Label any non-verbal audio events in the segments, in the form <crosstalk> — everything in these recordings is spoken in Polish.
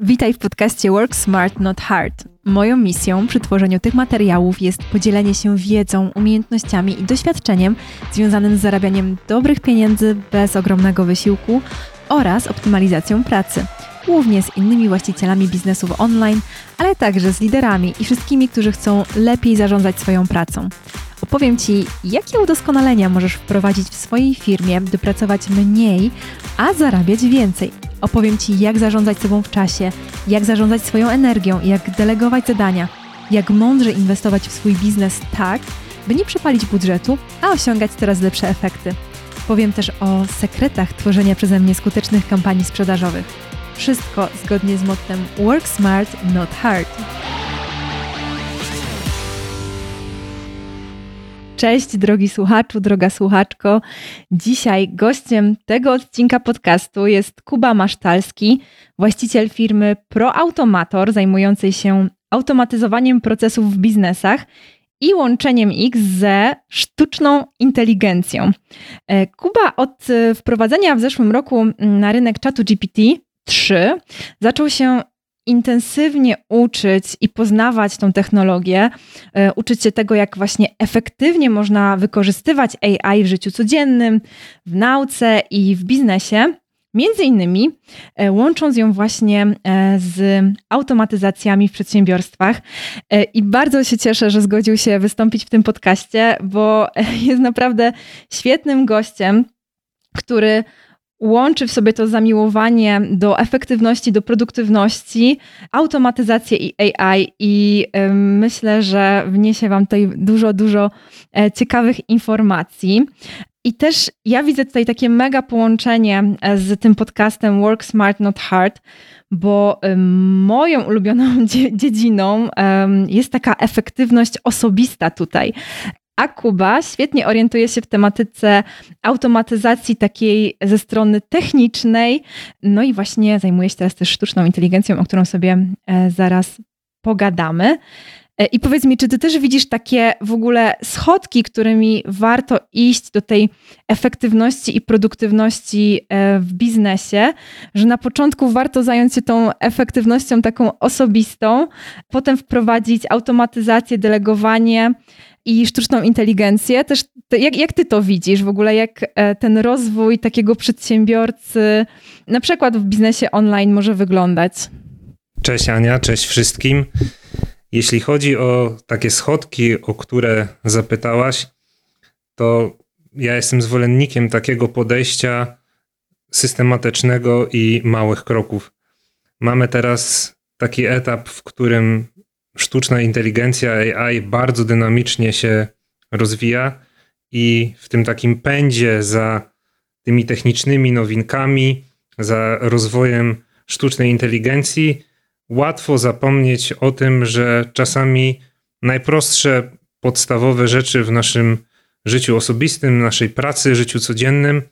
Witaj w podcaście Work Smart Not Hard. Moją misją przy tworzeniu tych materiałów jest podzielenie się wiedzą, umiejętnościami i doświadczeniem związanym z zarabianiem dobrych pieniędzy bez ogromnego wysiłku oraz optymalizacją pracy. Głównie z innymi właścicielami biznesów online, ale także z liderami i wszystkimi, którzy chcą lepiej zarządzać swoją pracą. Opowiem Ci, jakie udoskonalenia możesz wprowadzić w swojej firmie, by pracować mniej, a zarabiać więcej. Opowiem Ci, jak zarządzać sobą w czasie, jak zarządzać swoją energią, jak delegować zadania, jak mądrze inwestować w swój biznes tak, by nie przepalić budżetu, a osiągać coraz lepsze efekty. Powiem też o sekretach tworzenia przeze mnie skutecznych kampanii sprzedażowych. Wszystko zgodnie z mottem Work Smart, Not Hard. Cześć, drogi słuchaczu, droga słuchaczko. Dzisiaj gościem tego odcinka podcastu jest Kuba Masztalski, właściciel firmy ProAutomator, zajmującej się automatyzowaniem procesów w biznesach i łączeniem ich ze sztuczną inteligencją. E, Kuba od e, wprowadzenia w zeszłym roku na rynek czatu GPT-3 zaczął się intensywnie uczyć i poznawać tą technologię, e, uczyć się tego, jak właśnie efektywnie można wykorzystywać AI w życiu codziennym, w nauce i w biznesie. Między innymi e, łącząc ją właśnie e, z automatyzacjami w przedsiębiorstwach. I bardzo się cieszę, że zgodził się wystąpić w tym podcaście, bo jest naprawdę świetnym gościem, który łączy w sobie to zamiłowanie do efektywności, do produktywności, automatyzację i AI i myślę, że wniesie Wam tutaj dużo, dużo e, ciekawych informacji. I też ja widzę tutaj takie mega połączenie e, z tym podcastem Work Smart Not Hard, bo moją ulubioną <laughs> dziedziną jest taka efektywność osobista tutaj. A Kuba świetnie orientuje się w tematyce automatyzacji takiej ze strony technicznej. No i właśnie zajmuje się teraz też sztuczną inteligencją, o którą sobie e, zaraz pogadamy. E, I powiedz mi, czy ty też widzisz takie w ogóle schodki, którymi warto iść do tej efektywności i produktywności e, w biznesie, że na początku warto zająć się tą efektywnością taką osobistą, potem wprowadzić automatyzację, delegowanie, i sztuczną inteligencję. Też jak, jak ty to widzisz w ogóle, jak e, ten rozwój takiego przedsiębiorcy, na przykład w biznesie online, może wyglądać? Cześć Ania, cześć wszystkim. Jeśli chodzi o takie schodki, o które zapytałaś, to ja jestem zwolennikiem takiego podejścia systematycznego i małych kroków. Mamy teraz taki etap, w którym sztuczna inteligencja AI bardzo dynamicznie się rozwija i w tym takim pędzie za tymi technicznymi nowinkami, za rozwojem sztucznej inteligencji, łatwo zapomnieć o tym, że czasami najprostsze podstawowe rzeczy w naszym życiu osobistym, naszej pracy, życiu codziennym,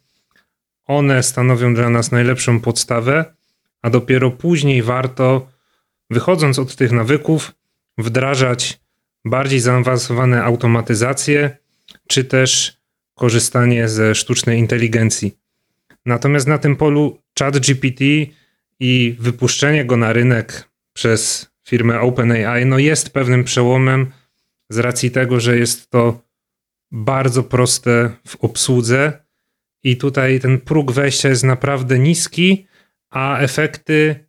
one stanowią dla nas najlepszą podstawę, a dopiero później warto, wychodząc od tych nawyków, wdrażać bardziej zaawansowane automatyzacje, czy też korzystanie ze sztucznej inteligencji. Natomiast na tym polu ChatGPT i wypuszczenie go na rynek przez firmę OpenAI no jest pewnym przełomem z racji tego, że jest to bardzo proste w obsłudze i tutaj ten próg wejścia jest naprawdę niski, a efekty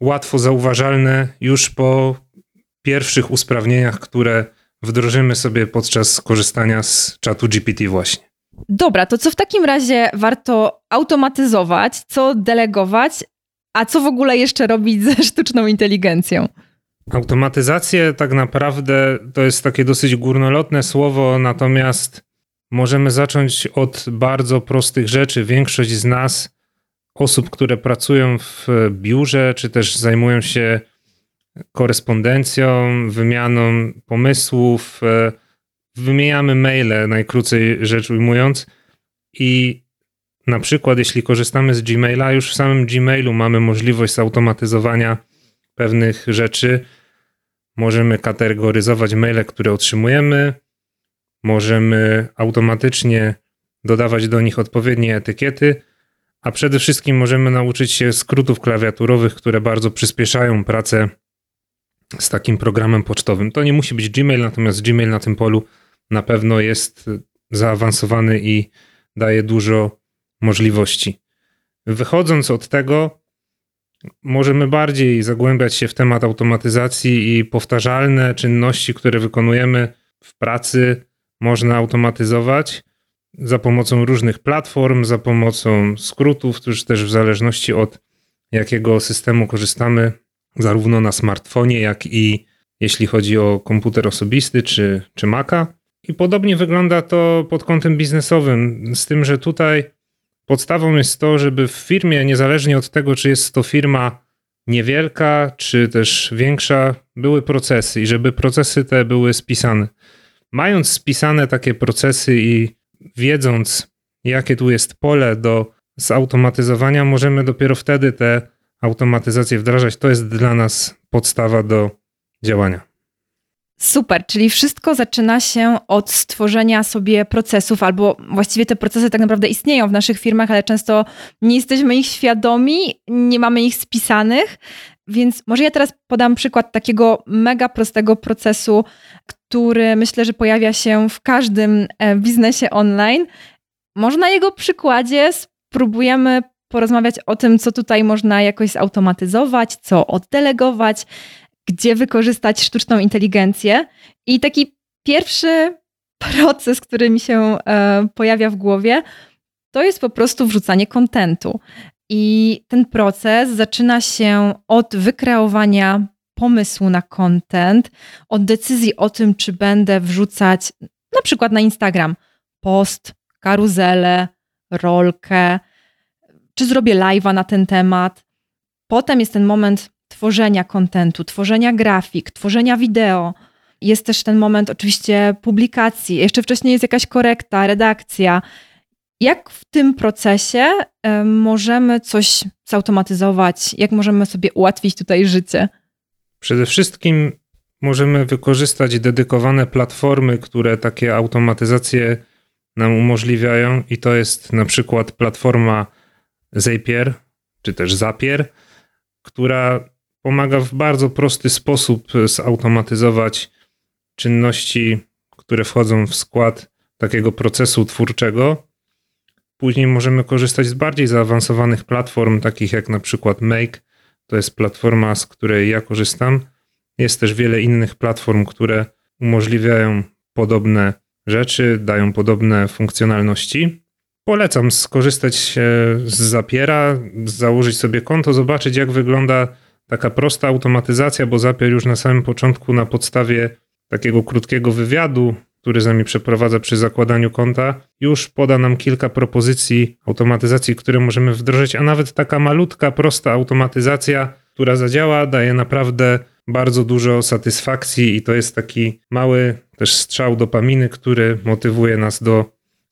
łatwo zauważalne już po pierwszych usprawnieniach, które wdrożymy sobie podczas korzystania z czatu GPT właśnie. Dobra, to co w takim razie warto automatyzować, co delegować, a co w ogóle jeszcze robić ze sztuczną inteligencją? Automatyzację tak naprawdę to jest takie dosyć górnolotne słowo, natomiast możemy zacząć od bardzo prostych rzeczy. Większość z nas, osób, które pracują w biurze, czy też zajmują się korespondencją, wymianą pomysłów. E, wymieniamy maile, najkrócej rzecz ujmując. I na przykład, jeśli korzystamy z Gmaila, już w samym Gmailu mamy możliwość zautomatyzowania pewnych rzeczy. Możemy kategoryzować maile, które otrzymujemy. Możemy automatycznie dodawać do nich odpowiednie etykiety, a przede wszystkim możemy nauczyć się skrótów klawiaturowych, które bardzo przyspieszają pracę z takim programem pocztowym. To nie musi być Gmail, natomiast Gmail na tym polu na pewno jest zaawansowany i daje dużo możliwości. Wychodząc od tego, możemy bardziej zagłębiać się w temat automatyzacji i powtarzalne czynności, które wykonujemy w pracy, można automatyzować za pomocą różnych platform, za pomocą skrótów, tuż też w zależności od jakiego systemu korzystamy, zarówno na smartfonie, jak i jeśli chodzi o komputer osobisty czy, czy Maca. I podobnie wygląda to pod kątem biznesowym, z tym, że tutaj podstawą jest to, żeby w firmie, niezależnie od tego, czy jest to firma niewielka, czy też większa, były procesy i żeby procesy te były spisane. Mając spisane takie procesy i wiedząc, jakie tu jest pole do zautomatyzowania, możemy dopiero wtedy te automatyzacje wdrażać. To jest dla nas podstawa do działania. Super, czyli wszystko zaczyna się od stworzenia sobie procesów, albo właściwie te procesy tak naprawdę istnieją w naszych firmach, ale często nie jesteśmy ich świadomi, nie mamy ich spisanych. Więc może ja teraz podam przykład takiego mega prostego procesu, który myślę, że pojawia się w każdym e, biznesie online. Może na jego przykładzie spróbujemy porozmawiać o tym, co tutaj można jakoś zautomatyzować, co oddelegować, gdzie wykorzystać sztuczną inteligencję. I taki pierwszy proces, który mi się e, pojawia w głowie, to jest po prostu wrzucanie kontentu. I ten proces zaczyna się od wykreowania pomysłu na content, od decyzji o tym, czy będę wrzucać na przykład na Instagram post, karuzelę, rolkę, czy zrobię live'a na ten temat. Potem jest ten moment tworzenia kontentu, tworzenia grafik, tworzenia wideo. Jest też ten moment oczywiście publikacji. Jeszcze wcześniej jest jakaś korekta, redakcja. Jak w tym procesie możemy coś zautomatyzować? Jak możemy sobie ułatwić tutaj życie? Przede wszystkim możemy wykorzystać dedykowane platformy, które takie automatyzacje nam umożliwiają, i to jest na przykład platforma Zapier, czy też Zapier, która pomaga w bardzo prosty sposób zautomatyzować czynności, które wchodzą w skład takiego procesu twórczego. Później możemy korzystać z bardziej zaawansowanych platform, takich jak na przykład Make. To jest platforma, z której ja korzystam. Jest też wiele innych platform, które umożliwiają podobne rzeczy, dają podobne funkcjonalności. Polecam skorzystać z Zapiera, założyć sobie konto, zobaczyć jak wygląda taka prosta automatyzacja, bo Zapier już na samym początku na podstawie takiego krótkiego wywiadu, który z nami przeprowadza przy zakładaniu konta, już poda nam kilka propozycji automatyzacji, które możemy wdrożyć, a nawet taka malutka, prosta automatyzacja, która zadziała, daje naprawdę bardzo dużo satysfakcji i to jest taki mały też strzał dopaminy, który motywuje nas do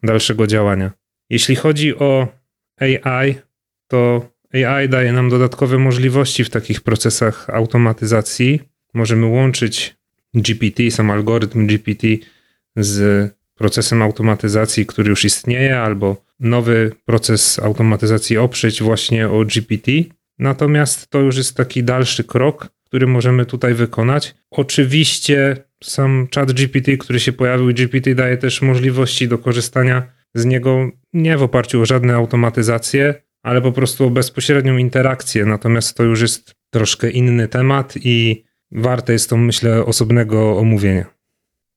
dalszego działania. Jeśli chodzi o AI, to AI daje nam dodatkowe możliwości w takich procesach automatyzacji. Możemy łączyć GPT, sam algorytm GPT z procesem automatyzacji, który już istnieje, albo nowy proces automatyzacji oprzeć właśnie o GPT. Natomiast to już jest taki dalszy krok, który możemy tutaj wykonać. Oczywiście sam chat GPT, który się pojawił, GPT daje też możliwości do korzystania z niego nie w oparciu o żadne automatyzacje, ale po prostu o bezpośrednią interakcję. Natomiast to już jest troszkę inny temat i warte jest to, myślę, osobnego omówienia.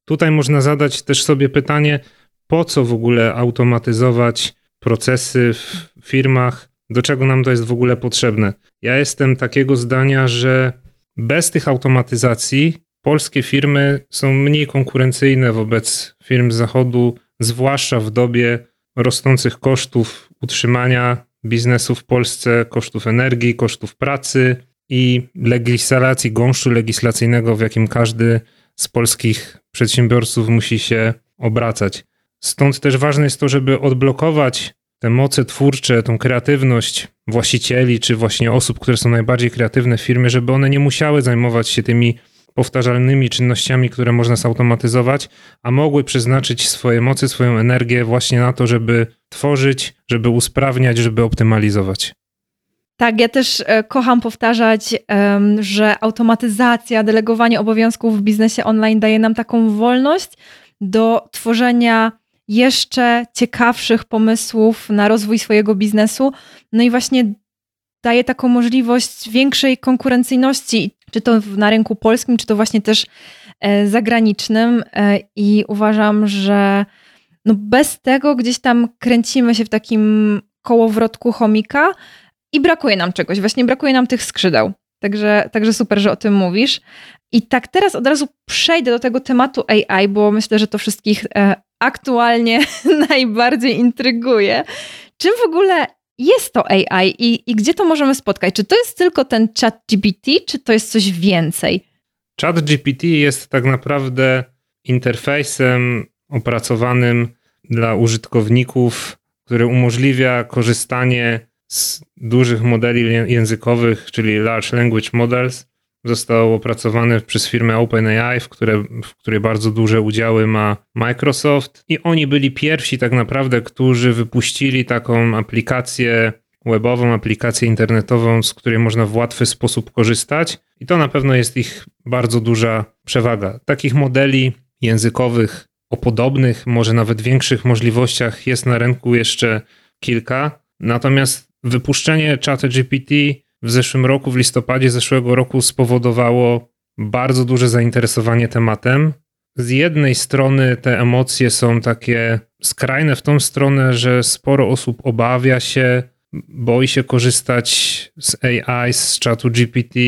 Tutaj można zadać też sobie pytanie, po co w ogóle automatyzować procesy w firmach, do czego nam to jest w ogóle potrzebne. Ja jestem takiego zdania, że bez tych automatyzacji polskie firmy są mniej konkurencyjne wobec firm z zachodu, zwłaszcza w dobie rosnących kosztów utrzymania biznesu w Polsce, kosztów energii, kosztów pracy i legislacji, gąszczu legislacyjnego, w jakim każdy z polskich przedsiębiorców musi się obracać. Stąd też ważne jest to, żeby odblokować te moce twórcze, tą kreatywność właścicieli, czy właśnie osób, które są najbardziej kreatywne w firmie, żeby one nie musiały zajmować się tymi powtarzalnymi czynnościami, które można zautomatyzować, a mogły przeznaczyć swoje mocy, swoją energię właśnie na to, żeby tworzyć, żeby usprawniać, żeby optymalizować. Tak, ja też e, kocham powtarzać, że automatyzacja, delegowanie obowiązków w biznesie online daje nam taką wolność do tworzenia jeszcze ciekawszych pomysłów na rozwój swojego biznesu. No i właśnie daje taką możliwość większej konkurencyjności, czy to na rynku polskim, czy to właśnie też e, zagranicznym. E, I uważam, że no bez tego gdzieś tam kręcimy się w takim kołowrotku chomika i brakuje nam czegoś, właśnie brakuje nam tych skrzydeł. Także, także super, że o tym mówisz. I tak teraz od razu przejdę do tego tematu AI, bo myślę, że to wszystkich e, aktualnie <laughs> najbardziej intryguje. Czym w ogóle jest to AI i, i gdzie to możemy spotkać? Czy to jest tylko ten chat GPT, czy to jest coś więcej? Chat GPT jest tak naprawdę interfejsem opracowanym dla użytkowników, który umożliwia korzystanie z dużych modeli językowych, czyli Large Language Models, został opracowany przez firmę OpenAI, w, które, w której bardzo duże udziały ma Microsoft. I oni byli pierwsi tak naprawdę, którzy wypuścili taką aplikację webową, aplikację internetową, z której można w łatwy sposób korzystać. I to na pewno jest ich bardzo duża przewaga. Takich modeli językowych o podobnych, może nawet większych możliwościach jest na rynku jeszcze kilka. Natomiast wypuszczenie ChatGPT w zeszłym roku, w listopadzie zeszłego roku spowodowało bardzo duże zainteresowanie tematem. Z jednej strony te emocje są takie skrajne w tą stronę, że sporo osób obawia się, boi się korzystać z AI, z czatu GPT,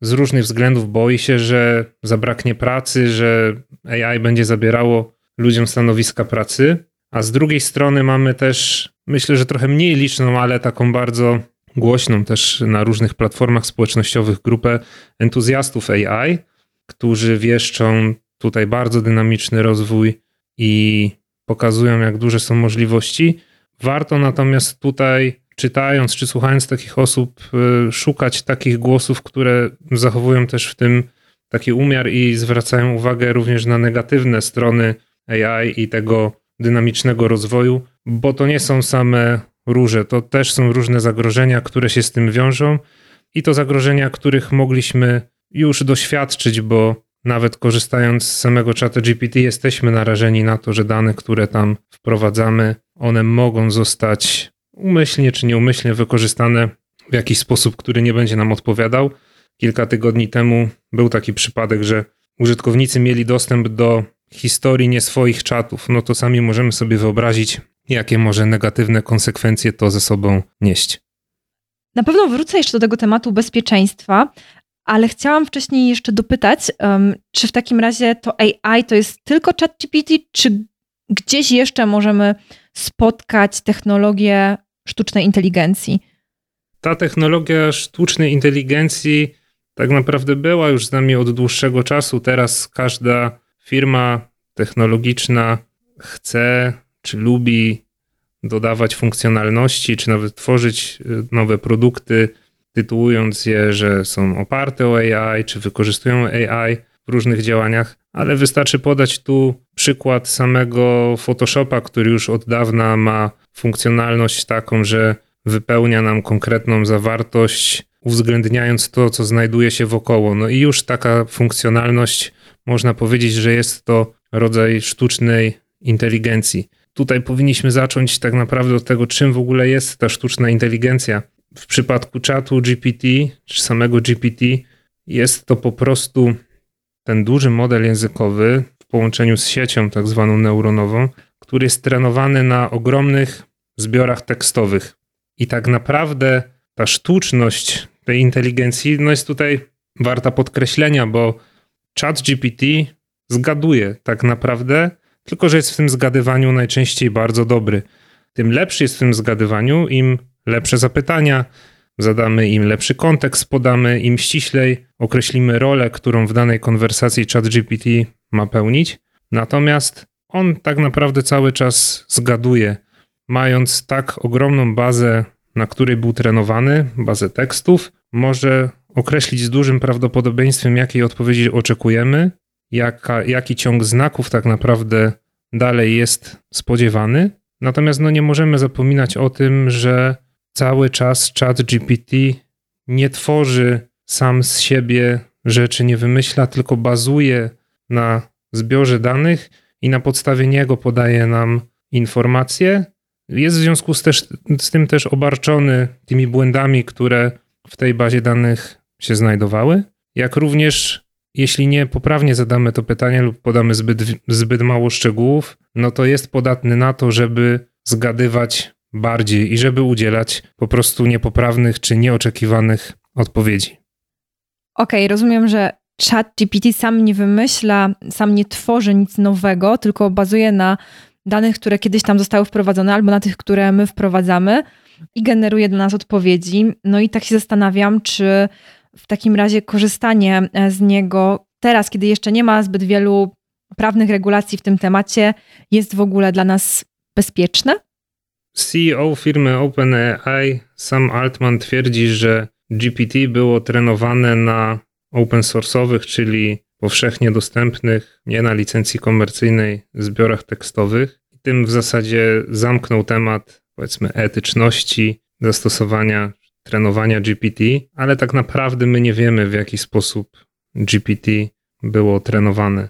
z różnych względów boi się, że zabraknie pracy, że AI będzie zabierało ludziom stanowiska pracy. A z drugiej strony mamy też, myślę, że trochę mniej liczną, ale taką bardzo głośną też na różnych platformach społecznościowych grupę entuzjastów AI, którzy wieszczą tutaj bardzo dynamiczny rozwój i pokazują, jak duże są możliwości. Warto natomiast tutaj, czytając czy słuchając takich osób, y, szukać takich głosów, które zachowują też w tym taki umiar i zwracają uwagę również na negatywne strony AI i tego dynamicznego rozwoju, bo to nie są same róże. To też są różne zagrożenia, które się z tym wiążą i to zagrożenia, których mogliśmy już doświadczyć, bo nawet korzystając z samego czata GPT jesteśmy narażeni na to, że dane, które tam wprowadzamy, one mogą zostać umyślnie czy nieumyślnie wykorzystane w jakiś sposób, który nie będzie nam odpowiadał. Kilka tygodni temu był taki przypadek, że użytkownicy mieli dostęp do historii nie swoich czatów. No to sami możemy sobie wyobrazić, jakie może negatywne konsekwencje to ze sobą nieść. Na pewno wrócę jeszcze do tego tematu bezpieczeństwa, ale chciałam wcześniej jeszcze dopytać, um, czy w takim razie to AI to jest tylko ChatGPT, czy gdzieś jeszcze możemy spotkać technologię sztucznej inteligencji? Ta technologia sztucznej inteligencji tak naprawdę była już z nami od dłuższego czasu. Teraz każda firma technologiczna chce czy lubi dodawać funkcjonalności, czy nawet tworzyć y, nowe produkty, tytułując je, że są oparte o AI, czy wykorzystują AI w różnych działaniach, ale wystarczy podać tu przykład samego Photoshopa, który już od dawna ma funkcjonalność taką, że wypełnia nam konkretną zawartość, uwzględniając to, co znajduje się wokoło. No i już taka funkcjonalność, można powiedzieć, że jest to rodzaj sztucznej inteligencji tutaj powinniśmy zacząć tak naprawdę od tego, czym w ogóle jest ta sztuczna inteligencja. W przypadku czatu GPT, czy samego GPT, jest to po prostu ten duży model językowy w połączeniu z siecią tak zwaną neuronową, który jest trenowany na ogromnych zbiorach tekstowych. I tak naprawdę ta sztuczność tej inteligencji no jest tutaj warta podkreślenia, bo chat GPT zgaduje tak naprawdę tylko że jest w tym zgadywaniu najczęściej bardzo dobry. Tym lepszy jest w tym zgadywaniu, im lepsze zapytania zadamy, im lepszy kontekst podamy, im ściślej określimy rolę, którą w danej konwersacji ChatGPT ma pełnić. Natomiast on tak naprawdę cały czas zgaduje, mając tak ogromną bazę, na której był trenowany, bazę tekstów, może określić z dużym prawdopodobieństwem, jakiej odpowiedzi oczekujemy, jaka, jaki ciąg znaków tak naprawdę dalej jest spodziewany. Natomiast no, nie możemy zapominać o tym, że cały czas chat GPT nie tworzy sam z siebie rzeczy, nie wymyśla, tylko bazuje na zbiorze danych i na podstawie niego podaje nam informacje. Jest w związku z, też, z tym też obarczony tymi błędami, które w tej bazie danych się znajdowały, jak również jeśli nie poprawnie zadamy to pytanie lub podamy zbyt, zbyt mało szczegółów, no to jest podatny na to, żeby zgadywać bardziej i żeby udzielać po prostu niepoprawnych czy nieoczekiwanych odpowiedzi. Okej, okay, rozumiem, że chat GPT sam nie wymyśla, sam nie tworzy nic nowego, tylko bazuje na danych, które kiedyś tam zostały wprowadzone, albo na tych, które my wprowadzamy i generuje dla nas odpowiedzi. No i tak się zastanawiam, czy w takim razie korzystanie e, z niego teraz, kiedy jeszcze nie ma zbyt wielu prawnych regulacji w tym temacie, jest w ogóle dla nas bezpieczne? CEO firmy OpenAI Sam Altman twierdzi, że GPT było trenowane na open source'owych, czyli powszechnie dostępnych, nie na licencji komercyjnej, zbiorach tekstowych. Tym w zasadzie zamknął temat, powiedzmy, etyczności zastosowania, trenowania GPT, ale tak naprawdę my nie wiemy, w jaki sposób GPT było trenowane.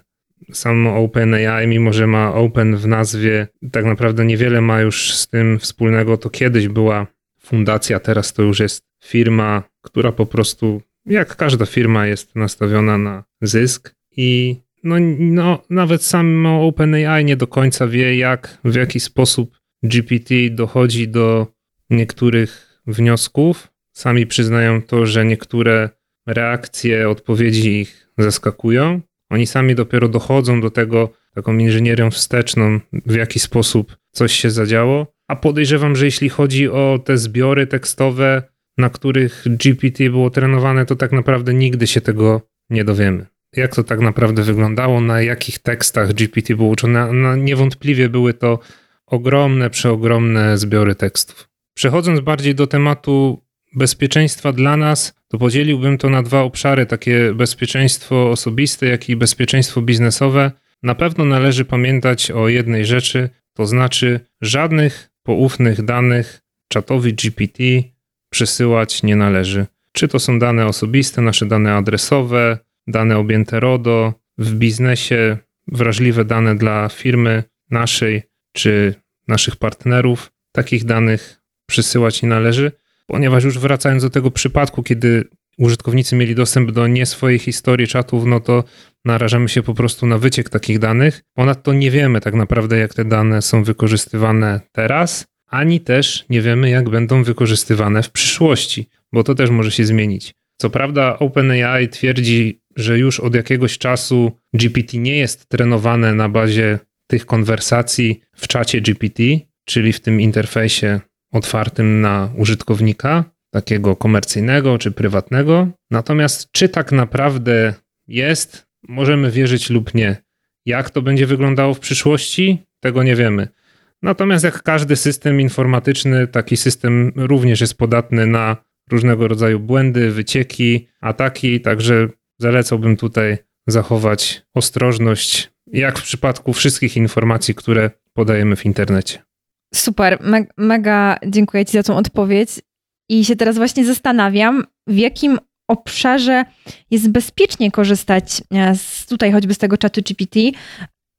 Samo OpenAI, mimo że ma Open w nazwie, tak naprawdę niewiele ma już z tym wspólnego. To kiedyś była fundacja, teraz to już jest firma, która po prostu, jak każda firma, jest nastawiona na zysk i no, no, nawet samo OpenAI nie do końca wie, jak, w jaki sposób GPT dochodzi do niektórych wniosków. Sami przyznają to, że niektóre reakcje, odpowiedzi ich zaskakują. Oni sami dopiero dochodzą do tego taką inżynierią wsteczną, w jaki sposób coś się zadziało. A podejrzewam, że jeśli chodzi o te zbiory tekstowe, na których GPT było trenowane, to tak naprawdę nigdy się tego nie dowiemy. Jak to tak naprawdę wyglądało, na jakich tekstach GPT było uczone? No, niewątpliwie były to ogromne, przeogromne zbiory tekstów. Przechodząc bardziej do tematu bezpieczeństwa dla nas, to podzieliłbym to na dwa obszary, takie bezpieczeństwo osobiste, jak i bezpieczeństwo biznesowe. Na pewno należy pamiętać o jednej rzeczy, to znaczy żadnych poufnych danych czatowi GPT przesyłać nie należy. Czy to są dane osobiste, nasze dane adresowe, dane objęte RODO, w biznesie wrażliwe dane dla firmy naszej czy naszych partnerów, takich danych przesyłać nie należy, ponieważ już wracając do tego przypadku, kiedy użytkownicy mieli dostęp do nie swojej historii czatów, no to narażamy się po prostu na wyciek takich danych. Ponadto nie wiemy tak naprawdę, jak te dane są wykorzystywane teraz, ani też nie wiemy, jak będą wykorzystywane w przyszłości, bo to też może się zmienić. Co prawda, OpenAI twierdzi, że już od jakiegoś czasu GPT nie jest trenowane na bazie tych konwersacji w czacie GPT, czyli w tym interfejsie otwartym na użytkownika, takiego komercyjnego czy prywatnego. Natomiast czy tak naprawdę jest, możemy wierzyć lub nie. Jak to będzie wyglądało w przyszłości, tego nie wiemy. Natomiast jak każdy system informatyczny, taki system również jest podatny na różnego rodzaju błędy, wycieki, ataki, także zalecałbym tutaj zachować ostrożność, jak w przypadku wszystkich informacji, które podajemy w internecie. Super, me mega dziękuję Ci za tą odpowiedź. I się teraz właśnie zastanawiam, w jakim obszarze jest bezpiecznie korzystać e, z, tutaj choćby z tego czatu GPT,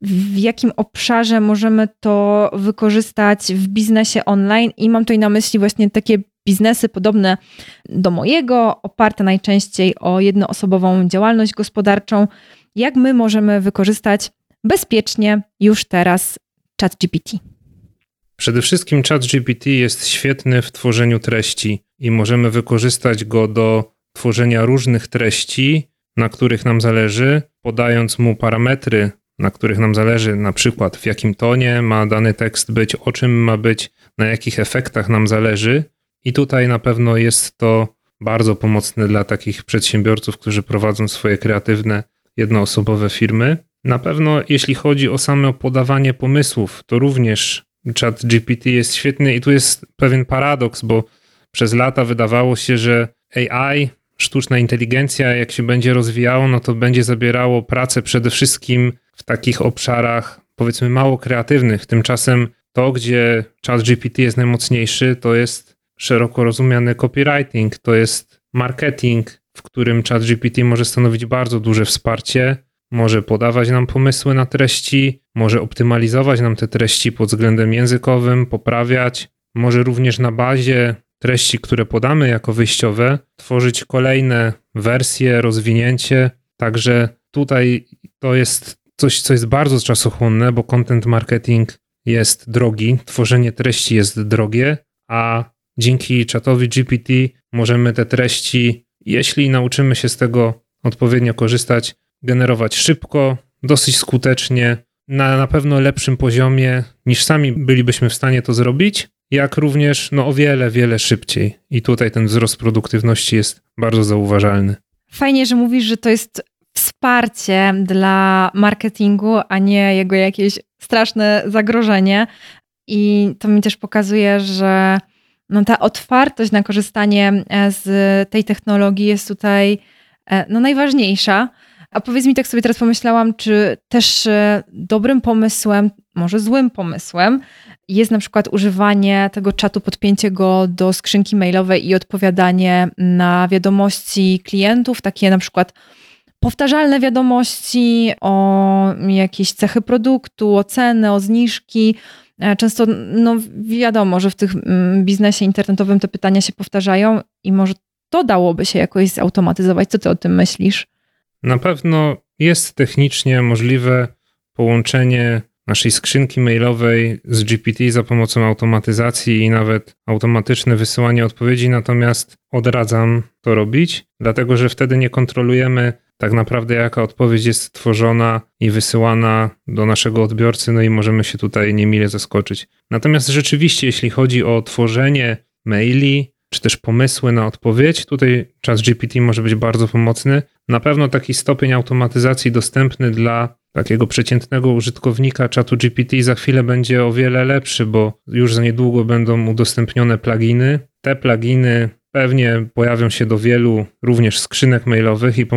w jakim obszarze możemy to wykorzystać w biznesie online i mam tutaj na myśli właśnie takie biznesy podobne do mojego, oparte najczęściej o jednoosobową działalność gospodarczą. Jak my możemy wykorzystać bezpiecznie już teraz ChatGPT? Przede wszystkim ChatGPT jest świetny w tworzeniu treści i możemy wykorzystać go do tworzenia różnych treści, na których nam zależy, podając mu parametry, na których nam zależy, na przykład w jakim tonie ma dany tekst być, o czym ma być, na jakich efektach nam zależy. I tutaj na pewno jest to bardzo pomocne dla takich przedsiębiorców, którzy prowadzą swoje kreatywne, jednoosobowe firmy. Na pewno, jeśli chodzi o same podawanie pomysłów, to również chat GPT jest świetny i tu jest pewien paradoks, bo przez lata wydawało się, że AI sztuczna inteligencja, jak się będzie rozwijało, no to będzie zabierało pracę przede wszystkim w takich obszarach, powiedzmy, mało kreatywnych. Tymczasem to, gdzie ChatGPT jest najmocniejszy, to jest szeroko rozumiany copywriting, to jest marketing, w którym ChatGPT może stanowić bardzo duże wsparcie, może podawać nam pomysły na treści, może optymalizować nam te treści pod względem językowym, poprawiać, może również na bazie treści, które podamy jako wyjściowe, tworzyć kolejne wersje, rozwinięcie. Także tutaj to jest coś, co jest bardzo czasochłonne, bo content marketing jest drogi, tworzenie treści jest drogie, a dzięki czatowi GPT możemy te treści, jeśli nauczymy się z tego odpowiednio korzystać, generować szybko, dosyć skutecznie, na na pewno lepszym poziomie niż sami bylibyśmy w stanie to zrobić, jak również no, o wiele, wiele szybciej. I tutaj ten wzrost produktywności jest bardzo zauważalny. Fajnie, że mówisz, że to jest wsparcie dla marketingu, a nie jego jakieś straszne zagrożenie. I to mi też pokazuje, że no, ta otwartość na korzystanie e, z tej technologii jest tutaj e, no, najważniejsza. A powiedz mi, tak sobie teraz pomyślałam, czy też e, dobrym pomysłem, może złym pomysłem, jest na przykład używanie tego czatu, podpięcie go do skrzynki mailowej i odpowiadanie na wiadomości klientów, takie na przykład powtarzalne wiadomości o jakieś cechy produktu, o ceny, o zniżki. E, często, no wiadomo, że w tym mm, biznesie internetowym te pytania się powtarzają i może to dałoby się jakoś zautomatyzować. Co ty o tym myślisz? Na pewno jest technicznie możliwe połączenie naszej skrzynki mailowej z GPT za pomocą automatyzacji i nawet automatyczne wysyłanie odpowiedzi, natomiast odradzam to robić, dlatego że wtedy nie kontrolujemy tak naprawdę jaka odpowiedź jest tworzona i wysyłana do naszego odbiorcy, no i możemy się tutaj niemile zaskoczyć. Natomiast rzeczywiście, jeśli chodzi o tworzenie maili, czy też pomysły na odpowiedź, tutaj czas GPT może być bardzo pomocny. Na pewno taki stopień automatyzacji dostępny dla takiego przeciętnego użytkownika czatu GPT za chwilę będzie o wiele lepszy, bo już za niedługo będą udostępnione pluginy. Te pluginy pewnie pojawią się do wielu również skrzynek mailowych i po,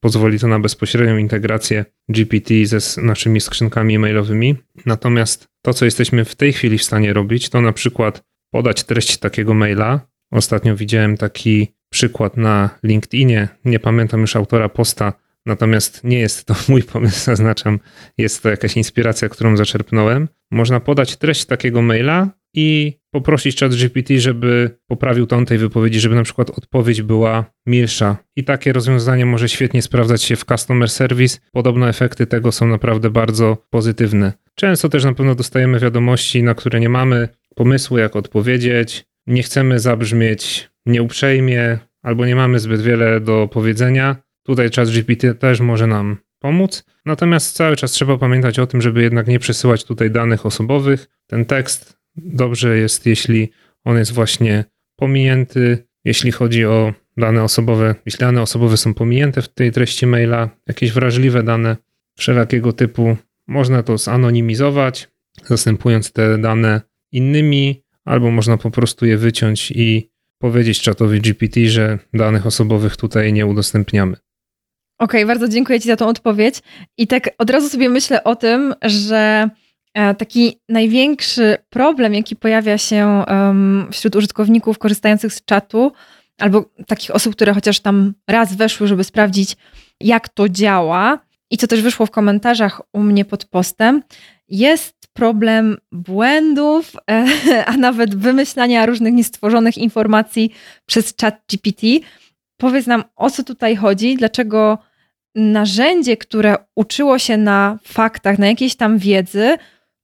pozwoli to na bezpośrednią integrację GPT ze naszymi skrzynkami mailowymi. Natomiast to, co jesteśmy w tej chwili w stanie robić, to na przykład podać treść takiego maila. Ostatnio widziałem taki przykład na LinkedInie, nie pamiętam już autora posta, natomiast nie jest to <laughs> mój pomysł, zaznaczam, jest to jakaś inspiracja, którą zaczerpnąłem. Można podać treść takiego maila i poprosić ChatGPT, żeby poprawił ton tej wypowiedzi, żeby na przykład odpowiedź była milsza. I takie rozwiązanie może świetnie sprawdzać się w customer service. Podobno efekty tego są naprawdę bardzo pozytywne. Często też na pewno dostajemy wiadomości, na które nie mamy pomysłu, jak odpowiedzieć. Nie chcemy zabrzmieć nieuprzejmie, albo nie mamy zbyt wiele do powiedzenia. Tutaj ChatGPT też może nam pomóc. Natomiast cały czas trzeba pamiętać o tym, żeby jednak nie przesyłać tutaj danych osobowych. Ten tekst dobrze jest, jeśli on jest właśnie pominięty, jeśli chodzi o dane osobowe, jeśli dane osobowe są pominięte w tej treści maila, jakieś wrażliwe dane wszelakiego typu, można to zanonimizować, zastępując te dane innymi, albo można po prostu je wyciąć i powiedzieć czatowi GPT, że danych osobowych tutaj nie udostępniamy. Okej, okay, bardzo dziękuję Ci za tą odpowiedź. I tak od razu sobie myślę o tym, że e, taki największy problem, jaki pojawia się wśród użytkowników korzystających z czatu, albo takich osób, które chociaż tam raz weszły, żeby sprawdzić, jak to działa, i co też wyszło w komentarzach u mnie pod postem, jest problem błędów, <laughs> a nawet wymyślania różnych niestworzonych informacji przez chat GPT. Powiedz nam, o co tutaj chodzi, dlaczego narzędzie, które uczyło się na faktach, na jakiejś tam wiedzy,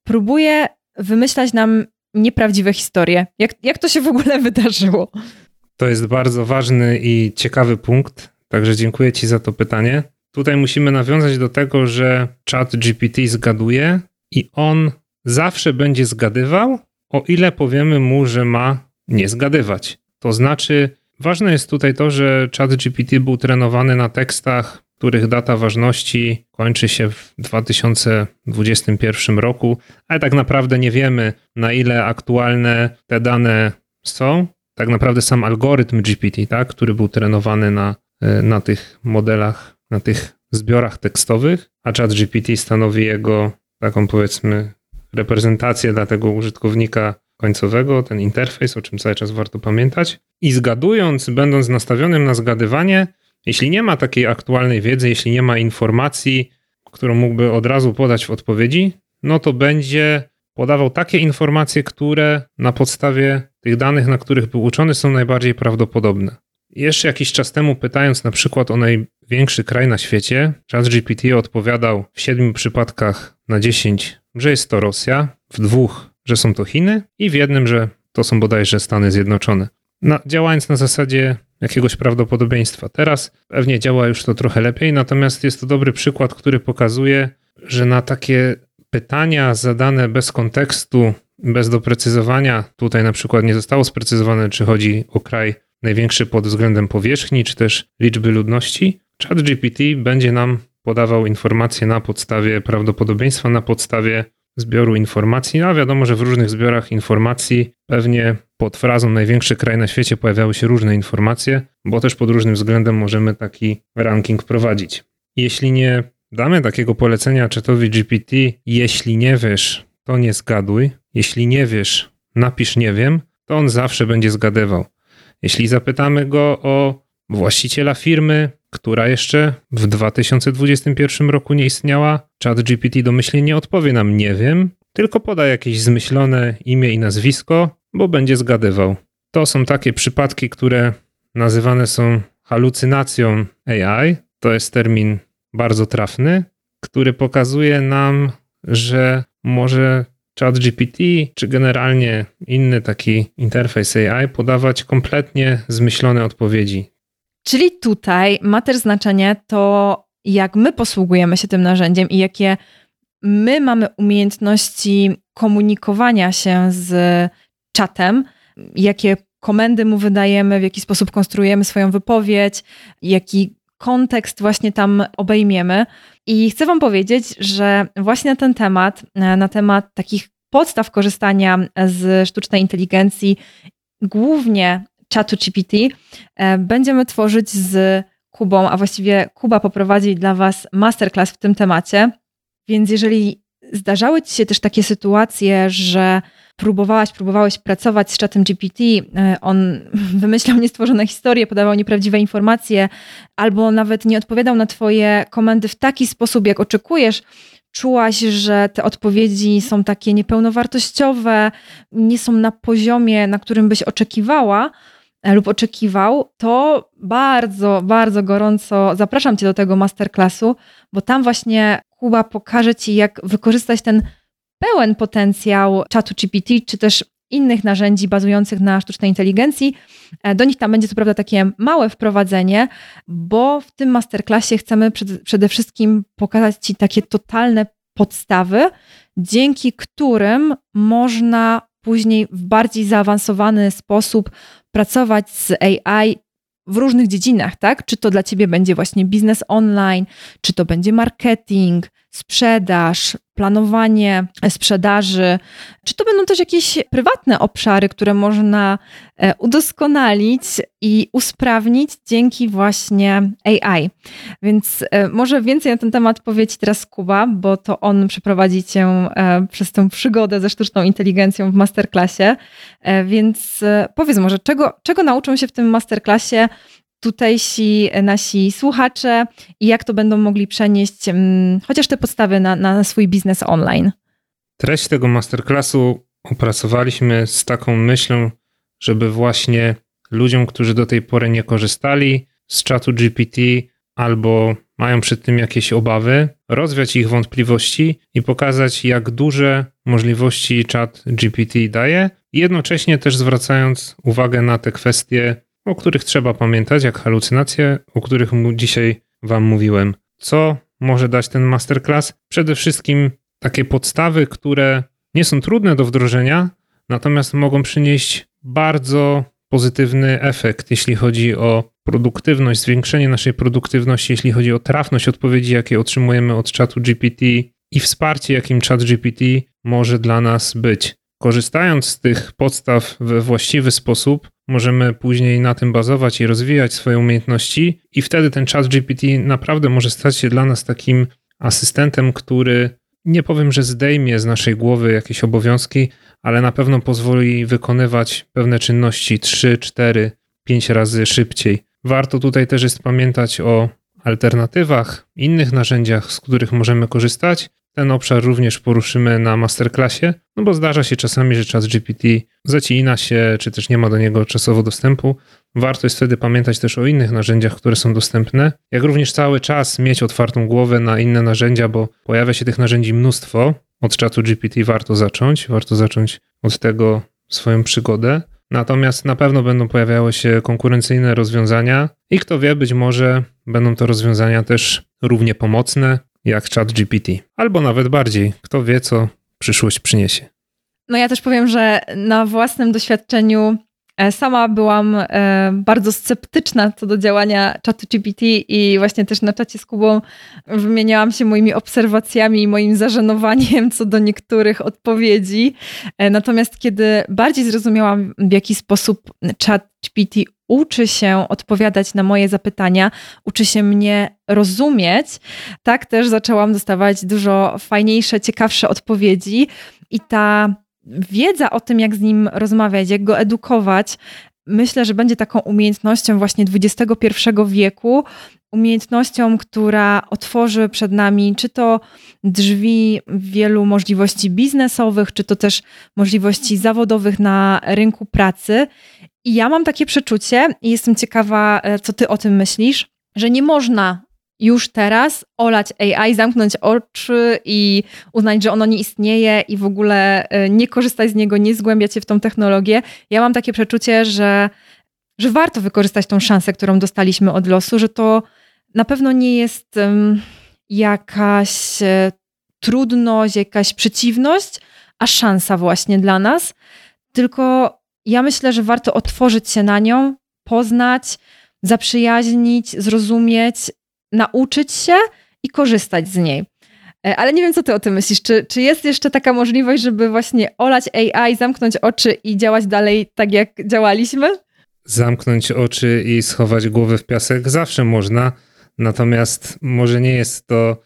próbuje wymyślać nam nieprawdziwe historie. Jak, jak to się w ogóle <laughs> wydarzyło? To jest bardzo ważny i ciekawy punkt, także dziękuję Ci za to pytanie. Tutaj musimy nawiązać do tego, że chat GPT zgaduje i on zawsze będzie zgadywał, o ile powiemy mu, że ma nie zgadywać. To znaczy, ważne jest tutaj to, że chat GPT był trenowany na tekstach, których data ważności kończy się w 2021 roku, ale tak naprawdę nie wiemy, na ile aktualne te dane są. tak naprawdę sam algorytm GPT, tak, który był trenowany na, e, na tych modelach, na tych zbiorach tekstowych, a chat GPT stanowi jego taką powiedzmy reprezentację dla tego użytkownika końcowego, ten interfejs, o czym cały czas warto pamiętać. I zgadując, będąc nastawionym na zgadywanie, jeśli nie ma takiej aktualnej wiedzy, jeśli nie ma informacji, którą mógłby od razu podać w odpowiedzi, no to będzie podawał takie informacje, które na podstawie tych danych, na których był uczony, są najbardziej prawdopodobne. Jeszcze jakiś czas temu, pytając na przykład o największy kraj na świecie, ChatGPT odpowiadał w siedmiu przypadkach na 10, że jest to Rosja, w dwóch, że są to Chiny i w jednym, że to są bodajże Stany Zjednoczone. Na, działając na zasadzie jakiegoś prawdopodobieństwa. Teraz pewnie działa już to trochę lepiej, natomiast jest to dobry przykład, który pokazuje, że na takie pytania zadane bez kontekstu, bez doprecyzowania, tutaj na przykład nie zostało sprecyzowane, czy chodzi o kraj największy pod względem powierzchni, czy też liczby ludności, ChatGPT będzie nam podawał informacje na podstawie prawdopodobieństwa, na podstawie zbioru informacji. No a wiadomo, że w różnych zbiorach informacji pewnie pod frazą największy kraj na świecie pojawiały się różne informacje, bo też pod różnym względem możemy taki ranking prowadzić. Jeśli nie damy takiego polecenia czatowi GPT, jeśli nie wiesz, to nie zgaduj, jeśli nie wiesz, napisz nie wiem, to on zawsze będzie zgadywał. Jeśli zapytamy go o właściciela firmy, która jeszcze w 2021 roku nie istniała, ChatGPT domyślnie odpowie nam nie wiem, tylko poda jakieś zmyślone imię i nazwisko, bo będzie zgadywał. To są takie przypadki, które nazywane są halucynacją AI. To jest termin bardzo trafny, który pokazuje nam, że może ChatGPT czy generalnie inny taki interfejs AI podawać kompletnie zmyślone odpowiedzi. Czyli tutaj ma też znaczenie to, jak my posługujemy się tym narzędziem i jakie my mamy umiejętności komunikowania się z czatem, jakie komendy mu wydajemy, w jaki sposób konstruujemy swoją wypowiedź, jaki kontekst właśnie tam obejmiemy. I chcę Wam powiedzieć, że właśnie na ten temat, na temat takich podstaw korzystania z sztucznej inteligencji, głównie czatu GPT, e, będziemy tworzyć z Kubą, a właściwie Kuba poprowadzi dla Was masterclass w tym temacie. Więc jeżeli zdarzały Ci się też takie sytuacje, że próbowałaś, próbowałeś pracować z czatem GPT, e, on <laughs> wymyślał niestworzone historie, podawał nieprawdziwe informacje, albo nawet nie odpowiadał na Twoje komendy w taki sposób, jak oczekujesz, czułaś, że te odpowiedzi są takie niepełnowartościowe, nie są na poziomie, na którym byś oczekiwała lub oczekiwał, to bardzo, bardzo gorąco zapraszam Cię do tego masterclassu, bo tam właśnie Kuba pokaże Ci, jak wykorzystać ten pełen potencjał czatu GPT, czy też innych narzędzi bazujących na sztucznej inteligencji. E, do nich tam będzie co prawda takie małe wprowadzenie, bo w tym masterclassie chcemy przede wszystkim pokazać Ci takie totalne podstawy, dzięki którym można później w bardziej zaawansowany sposób pracować z AI w różnych dziedzinach, tak? Czy to dla ciebie będzie właśnie biznes online, czy to będzie marketing, sprzedaż, planowanie sprzedaży, czy to będą też jakieś prywatne obszary, które można e, udoskonalić i usprawnić dzięki właśnie AI. Więc e, może więcej na ten temat powie Ci teraz Kuba, bo to on przeprowadzi Cię e, przez tę przygodę ze sztuczną inteligencją w masterclassie. Więc powiedz może, czego, czego nauczą się w tym masterclassie tutejsi nasi słuchacze i jak to będą mogli przenieść mm, chociaż te podstawy na, na swój biznes online. Treść tego masterclassu opracowaliśmy z taką myślą, żeby właśnie ludziom, którzy do tej pory nie korzystali z czatu GPT albo mają przed tym jakieś obawy, rozwiać ich wątpliwości i pokazać, jak duże możliwości czat GPT daje, jednocześnie też zwracając uwagę na te kwestie o których trzeba pamiętać, jak halucynacje, o których dzisiaj Wam mówiłem. Co może dać ten masterclass? Przede wszystkim takie podstawy, które nie są trudne do wdrożenia, natomiast mogą przynieść bardzo pozytywny efekt, jeśli chodzi o produktywność, zwiększenie naszej produktywności, jeśli chodzi o trafność odpowiedzi, jakie otrzymujemy od czatu GPT i wsparcie, jakim chat GPT może dla nas być. Korzystając z tych podstaw we właściwy sposób, możemy później na tym bazować i rozwijać swoje umiejętności, i wtedy ten chat GPT naprawdę może stać się dla nas takim asystentem, który nie powiem, że zdejmie z naszej głowy jakieś obowiązki, ale na pewno pozwoli wykonywać pewne czynności 3, 4, 5 razy szybciej. Warto tutaj też jest pamiętać o alternatywach, innych narzędziach, z których możemy korzystać. Ten obszar również poruszymy na masterclassie, no bo zdarza się czasami, że czas GPT zacina się, czy też nie ma do niego czasowo dostępu. Warto jest wtedy pamiętać też o innych narzędziach, które są dostępne, jak również cały czas mieć otwartą głowę na inne narzędzia, bo pojawia się tych narzędzi mnóstwo. Od czatu GPT warto zacząć, warto zacząć od tego swoją przygodę. Natomiast na pewno będą pojawiały się konkurencyjne rozwiązania i kto wie, być może będą to rozwiązania też równie pomocne jak ChatGPT, albo nawet bardziej. Kto wie, co przyszłość przyniesie. No ja też powiem, że na własnym doświadczeniu sama byłam e, bardzo sceptyczna co do działania czatu GPT i właśnie też na czacie z Kubą wymieniałam się moimi obserwacjami i moim zażenowaniem co do niektórych odpowiedzi. E, natomiast kiedy bardziej zrozumiałam, w jaki sposób czat GPT uczy się odpowiadać na moje zapytania, uczy się mnie rozumieć, tak też zaczęłam dostawać dużo fajniejsze, ciekawsze odpowiedzi. I ta wiedza o tym, jak z nim rozmawiać, jak go edukować, myślę, że będzie taką umiejętnością właśnie XXI wieku, umiejętnością, która otworzy przed nami czy to drzwi wielu możliwości biznesowych, czy to też możliwości zawodowych na rynku pracy. I ja mam takie przeczucie i jestem ciekawa, e, co ty o tym myślisz, że nie można już teraz olać AI, zamknąć oczy i uznać, że ono nie istnieje i w ogóle e, nie korzystać z niego, nie zgłębiać się w tą technologię. Ja mam takie przeczucie, że, że warto wykorzystać tą szansę, którą dostaliśmy od losu, że to na pewno nie jest jakaś e, trudność, jakaś przeciwność, a szansa właśnie dla nas. Tylko ja myślę, że warto otworzyć się na nią, poznać, zaprzyjaźnić, zrozumieć, nauczyć się i korzystać z niej. E, ale nie wiem, co ty o tym myślisz. Czy, czy jest jeszcze taka możliwość, żeby właśnie olać AI, zamknąć oczy i działać dalej tak, jak działaliśmy? Zamknąć oczy i schować głowę w piasek zawsze można, natomiast może nie jest to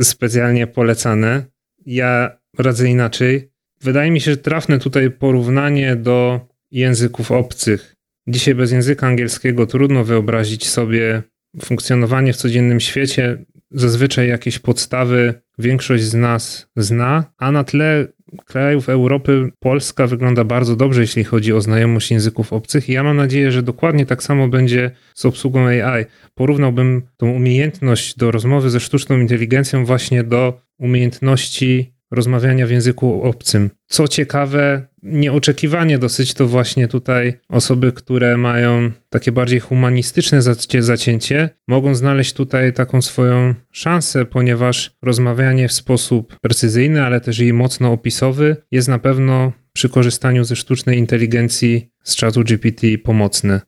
specjalnie polecane. Ja radzę inaczej. Wydaje mi się, że trafne tutaj porównanie do języków obcych. Dzisiaj bez języka angielskiego trudno wyobrazić sobie funkcjonowanie w codziennym świecie zazwyczaj jakieś podstawy większość z nas zna, a na tle krajów Europy Polska wygląda bardzo dobrze, jeśli chodzi o znajomość języków obcych i ja mam nadzieję, że dokładnie tak samo będzie z obsługą AI. Porównałbym tą umiejętność do rozmowy ze sztuczną inteligencją właśnie do umiejętności rozmawiania w języku obcym. Co ciekawe, nieoczekiwanie dosyć to właśnie tutaj osoby, które mają takie bardziej humanistyczne zacięcie, mogą znaleźć tutaj taką swoją szansę, ponieważ rozmawianie w sposób precyzyjny, ale też i mocno opisowy jest na pewno przy korzystaniu ze sztucznej inteligencji z czatu GPT pomocne.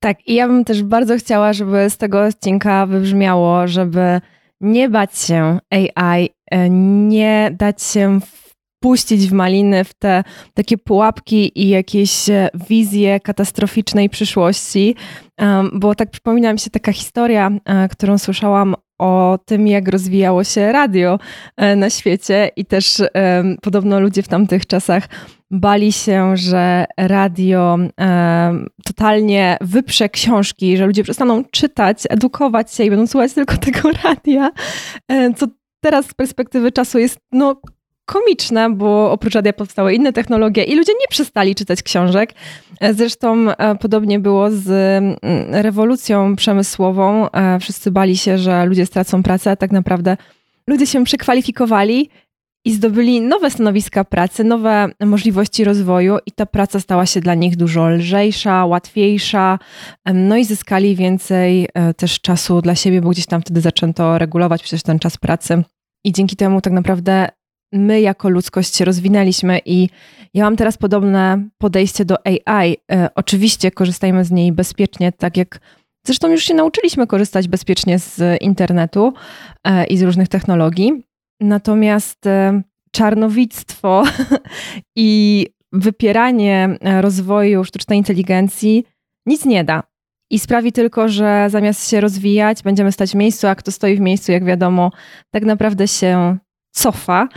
Tak, i ja bym też bardzo chciała, żeby z tego odcinka wybrzmiało, żeby nie bać się AI, e, nie dać się wpuścić w maliny, w te takie pułapki i jakieś e, wizje katastroficznej przyszłości, bo tak przypomina mi się taka historia, e, którą słyszałam o tym, jak rozwijało się radio na świecie. I też podobno ludzie w tamtych czasach bali się, że radio e, totalnie wyprze książki, że ludzie przestaną czytać, edukować się i będą słuchać tylko tego radia, e, co teraz z perspektywy czasu jest no, komiczne, bo oprócz radia powstały inne technologie i ludzie nie przestali czytać książek. Zresztą e, podobnie było z mm, rewolucją przemysłową. E, wszyscy bali się, że ludzie stracą pracę, a tak naprawdę ludzie się przekwalifikowali i zdobyli nowe stanowiska pracy, nowe możliwości rozwoju, i ta praca stała się dla nich dużo lżejsza, łatwiejsza, no i zyskali więcej e, też czasu dla siebie, bo gdzieś tam wtedy zaczęto regulować przecież ten czas pracy. I dzięki temu tak naprawdę my jako ludzkość się rozwinęliśmy i ja mam teraz podobne podejście do AI. E, oczywiście korzystajmy z niej bezpiecznie, tak jak zresztą już się nauczyliśmy korzystać bezpiecznie z internetu e, i z różnych technologii. Natomiast e, czarnowictwo <laughs> i wypieranie rozwoju sztucznej inteligencji nic nie da. I sprawi tylko, że zamiast się rozwijać, będziemy stać w miejscu, a kto stoi w miejscu, jak wiadomo, tak naprawdę się cofa.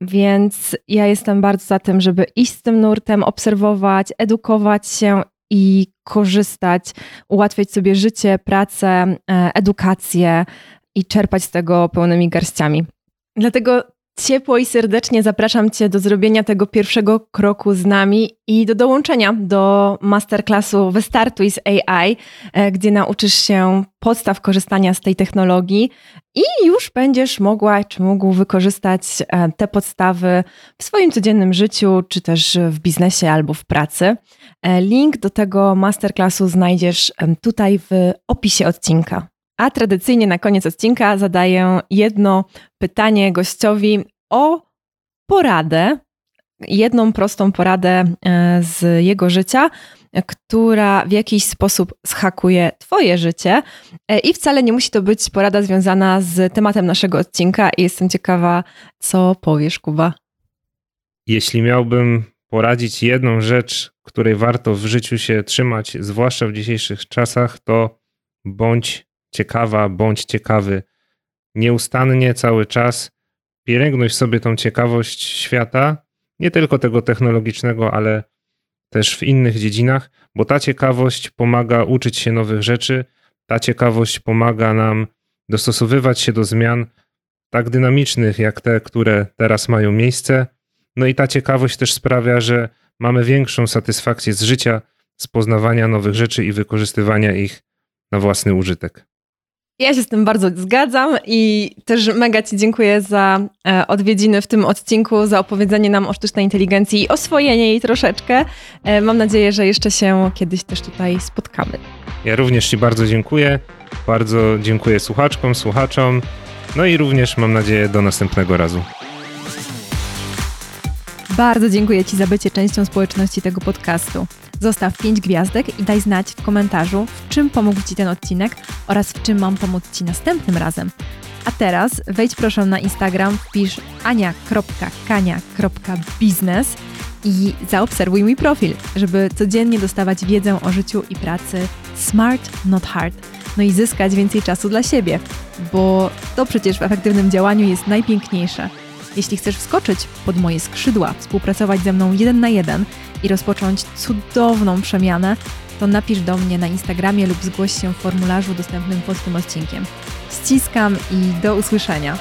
Więc ja jestem bardzo za tym, żeby iść z tym nurtem, obserwować, edukować się i korzystać, ułatwiać sobie życie, pracę, e, edukację i czerpać z tego pełnymi garściami. Dlatego ciepło i serdecznie zapraszam Cię do zrobienia tego pierwszego kroku z nami i do dołączenia do masterclassu Wystartuj z AI, e, gdzie nauczysz się podstaw korzystania z tej technologii i już będziesz mogła czy mógł wykorzystać e, te podstawy w swoim codziennym życiu, czy też w biznesie albo w pracy. E, link do tego masterclassu znajdziesz tutaj w opisie odcinka. A tradycyjnie na koniec odcinka zadaję jedno pytanie gościowi o poradę, jedną prostą poradę e, z jego życia, która w jakiś sposób schakuje Twoje życie. E, I wcale nie musi to być porada związana z tematem naszego odcinka. I jestem ciekawa, co powiesz, Kuba. Jeśli miałbym poradzić jedną rzecz, której warto w życiu się trzymać, zwłaszcza w dzisiejszych czasach, to bądź ciekawa, bądź ciekawy nieustannie, cały czas. Pielęgnuj sobie tą ciekawość świata, nie tylko tego technologicznego, ale też w innych dziedzinach, bo ta ciekawość pomaga uczyć się nowych rzeczy, ta ciekawość pomaga nam dostosowywać się do zmian tak dynamicznych jak te, które teraz mają miejsce. No i ta ciekawość też sprawia, że mamy większą satysfakcję z życia, z poznawania nowych rzeczy i wykorzystywania ich na własny użytek. Ja się z tym bardzo zgadzam i też mega Ci dziękuję za e, odwiedziny w tym odcinku, za opowiedzenie nam o sztucznej inteligencji i oswojenie jej troszeczkę. E, mam nadzieję, że jeszcze się kiedyś też tutaj spotkamy. Ja również Ci bardzo dziękuję. Bardzo dziękuję słuchaczkom, słuchaczom. No i również mam nadzieję do następnego razu. Bardzo dziękuję Ci za bycie częścią społeczności tego podcastu. Zostaw 5 gwiazdek i daj znać w komentarzu, w czym pomógł Ci ten odcinek oraz w czym mam pomóc Ci następnym razem. A teraz wejdź proszę na Instagram, wpisz ania.kania.biznes i zaobserwuj mój profil, żeby codziennie dostawać wiedzę o życiu i pracy smart, not hard. No i zyskać więcej czasu dla siebie, bo to przecież w efektywnym działaniu jest najpiękniejsze. Jeśli chcesz wskoczyć pod moje skrzydła, współpracować ze mną jeden na jeden i rozpocząć cudowną przemianę, to napisz do mnie na Instagramie lub zgłoś się w formularzu dostępnym pod tym odcinkiem. Ściskam i do usłyszenia.